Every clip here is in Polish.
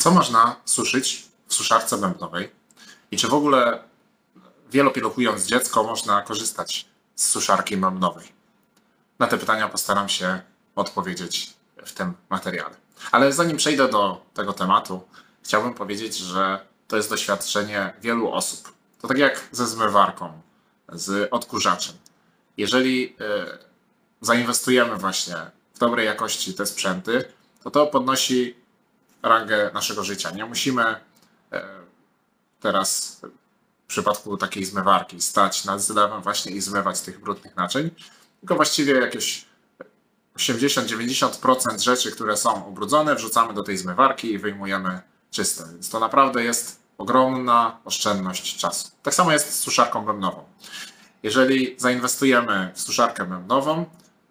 Co można suszyć w suszarce bębnowej? I czy w ogóle wielopieluchując dziecko można korzystać z suszarki bębnowej? Na te pytania postaram się odpowiedzieć w tym materiale. Ale zanim przejdę do tego tematu, chciałbym powiedzieć, że to jest doświadczenie wielu osób. To tak jak ze zmywarką, z odkurzaczem. Jeżeli e, zainwestujemy właśnie w dobrej jakości te sprzęty, to to podnosi rangę naszego życia. Nie musimy e, teraz w przypadku takiej zmywarki stać nad zlewem właśnie i zmywać tych brudnych naczyń, tylko właściwie jakieś 80-90% rzeczy, które są ubrudzone, wrzucamy do tej zmywarki i wyjmujemy czyste. Więc to naprawdę jest ogromna oszczędność czasu. Tak samo jest z suszarką bębnową. Jeżeli zainwestujemy w suszarkę bębnową,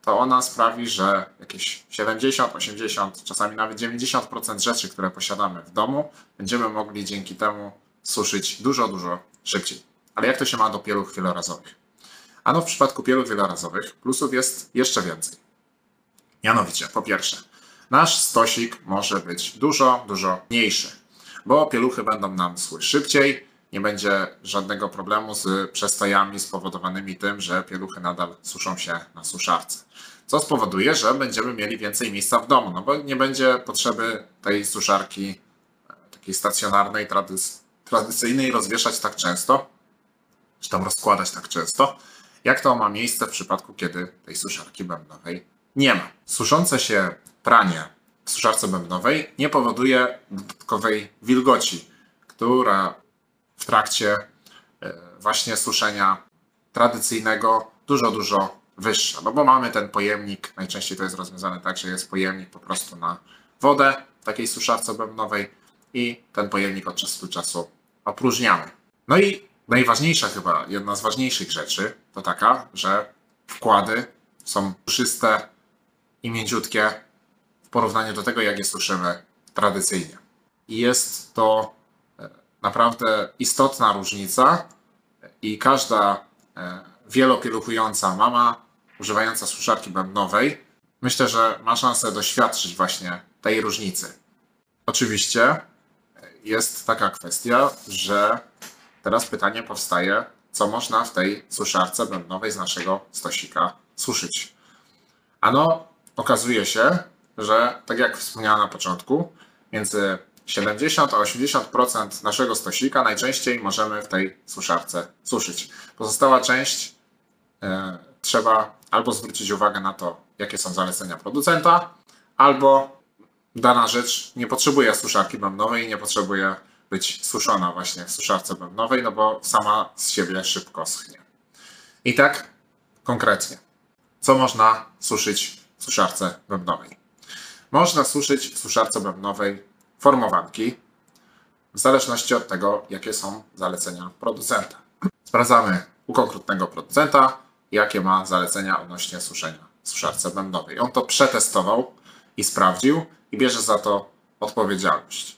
to ona sprawi, że jakieś 70, 80, czasami nawet 90% rzeczy, które posiadamy w domu, będziemy mogli dzięki temu suszyć dużo, dużo szybciej. Ale jak to się ma do pieluch wielorazowych? Ano w przypadku pieluch wielorazowych plusów jest jeszcze więcej. Mianowicie, po pierwsze, nasz stosik może być dużo, dużo mniejszy, bo pieluchy będą nam schły szybciej, nie będzie żadnego problemu z przestojami spowodowanymi tym, że pieluchy nadal suszą się na suszarce. Co spowoduje, że będziemy mieli więcej miejsca w domu, no bo nie będzie potrzeby tej suszarki e, takiej stacjonarnej, tradycyjnej rozwieszać tak często, czy tam rozkładać tak często, jak to ma miejsce w przypadku, kiedy tej suszarki bębnowej nie ma. Suszące się pranie w suszarce bębnowej nie powoduje dodatkowej wilgoci, która w trakcie e, właśnie suszenia tradycyjnego dużo, dużo wyższa. No bo mamy ten pojemnik, najczęściej to jest rozwiązane tak, że jest pojemnik po prostu na wodę takiej suszarce bębnowej i ten pojemnik od czasu do czasu opróżniamy. No i najważniejsza chyba, jedna z ważniejszych rzeczy to taka, że wkłady są puszyste i mięciutkie w porównaniu do tego, jak je suszymy tradycyjnie. I jest to naprawdę istotna różnica i każda e, wielopieluchująca mama używająca suszarki bębnowej myślę, że ma szansę doświadczyć właśnie tej różnicy. Oczywiście jest taka kwestia, że teraz pytanie powstaje, co można w tej suszarce bębnowej z naszego stosika suszyć. Ano, okazuje się, że tak jak wspomniałem na początku, między 70 a 80% naszego stosika najczęściej możemy w tej suszarce suszyć. Pozostała część e, trzeba albo zwrócić uwagę na to, jakie są zalecenia producenta, albo dana rzecz nie potrzebuje suszarki bębnowej, nie potrzebuje być suszona właśnie w suszarce bębnowej, no bo sama z siebie szybko schnie. I tak konkretnie, co można suszyć w suszarce bębnowej? Można suszyć w suszarce bębnowej formowanki, w zależności od tego, jakie są zalecenia producenta. Sprawdzamy u konkretnego producenta, jakie ma zalecenia odnośnie suszenia w suszarce bębnowej. On to przetestował i sprawdził i bierze za to odpowiedzialność.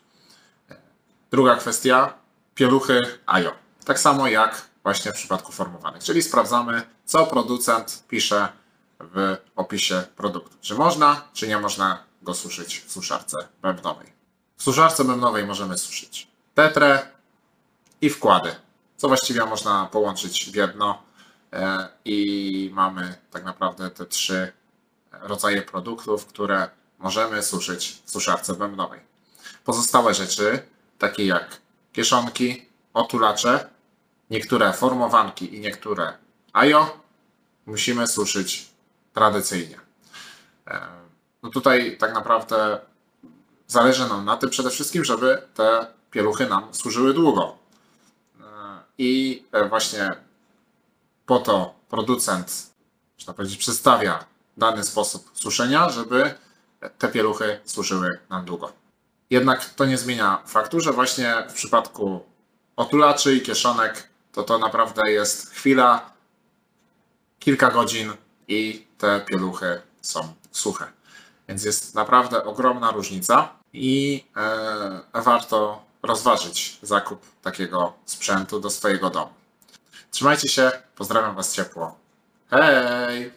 Druga kwestia, pieluchy AJO. Tak samo jak właśnie w przypadku formowanych, czyli sprawdzamy, co producent pisze w opisie produktu. Czy można, czy nie można go suszyć w suszarce bębnowej. W suszarce bębnowej możemy suszyć tetrę i wkłady, co właściwie można połączyć w jedno e, i mamy tak naprawdę te trzy rodzaje produktów, które możemy suszyć w suszarce bębnowej. Pozostałe rzeczy, takie jak kieszonki, otulacze, niektóre formowanki i niektóre ajo, musimy suszyć tradycyjnie. E, no tutaj tak naprawdę zależy nam na tym przede wszystkim, żeby te pieluchy nam służyły długo. I e, właśnie po to producent, można powiedzieć, przedstawia dany sposób suszenia, żeby te pieluchy służyły nam długo. Jednak to nie zmienia faktu, że właśnie w przypadku otulaczy i kieszonek to to naprawdę jest chwila, kilka godzin i te pieluchy są suche. Więc jest naprawdę ogromna różnica i e, warto rozważyć zakup takiego sprzętu do swojego domu. Trzymajcie się, pozdrawiam Was ciepło. Hej!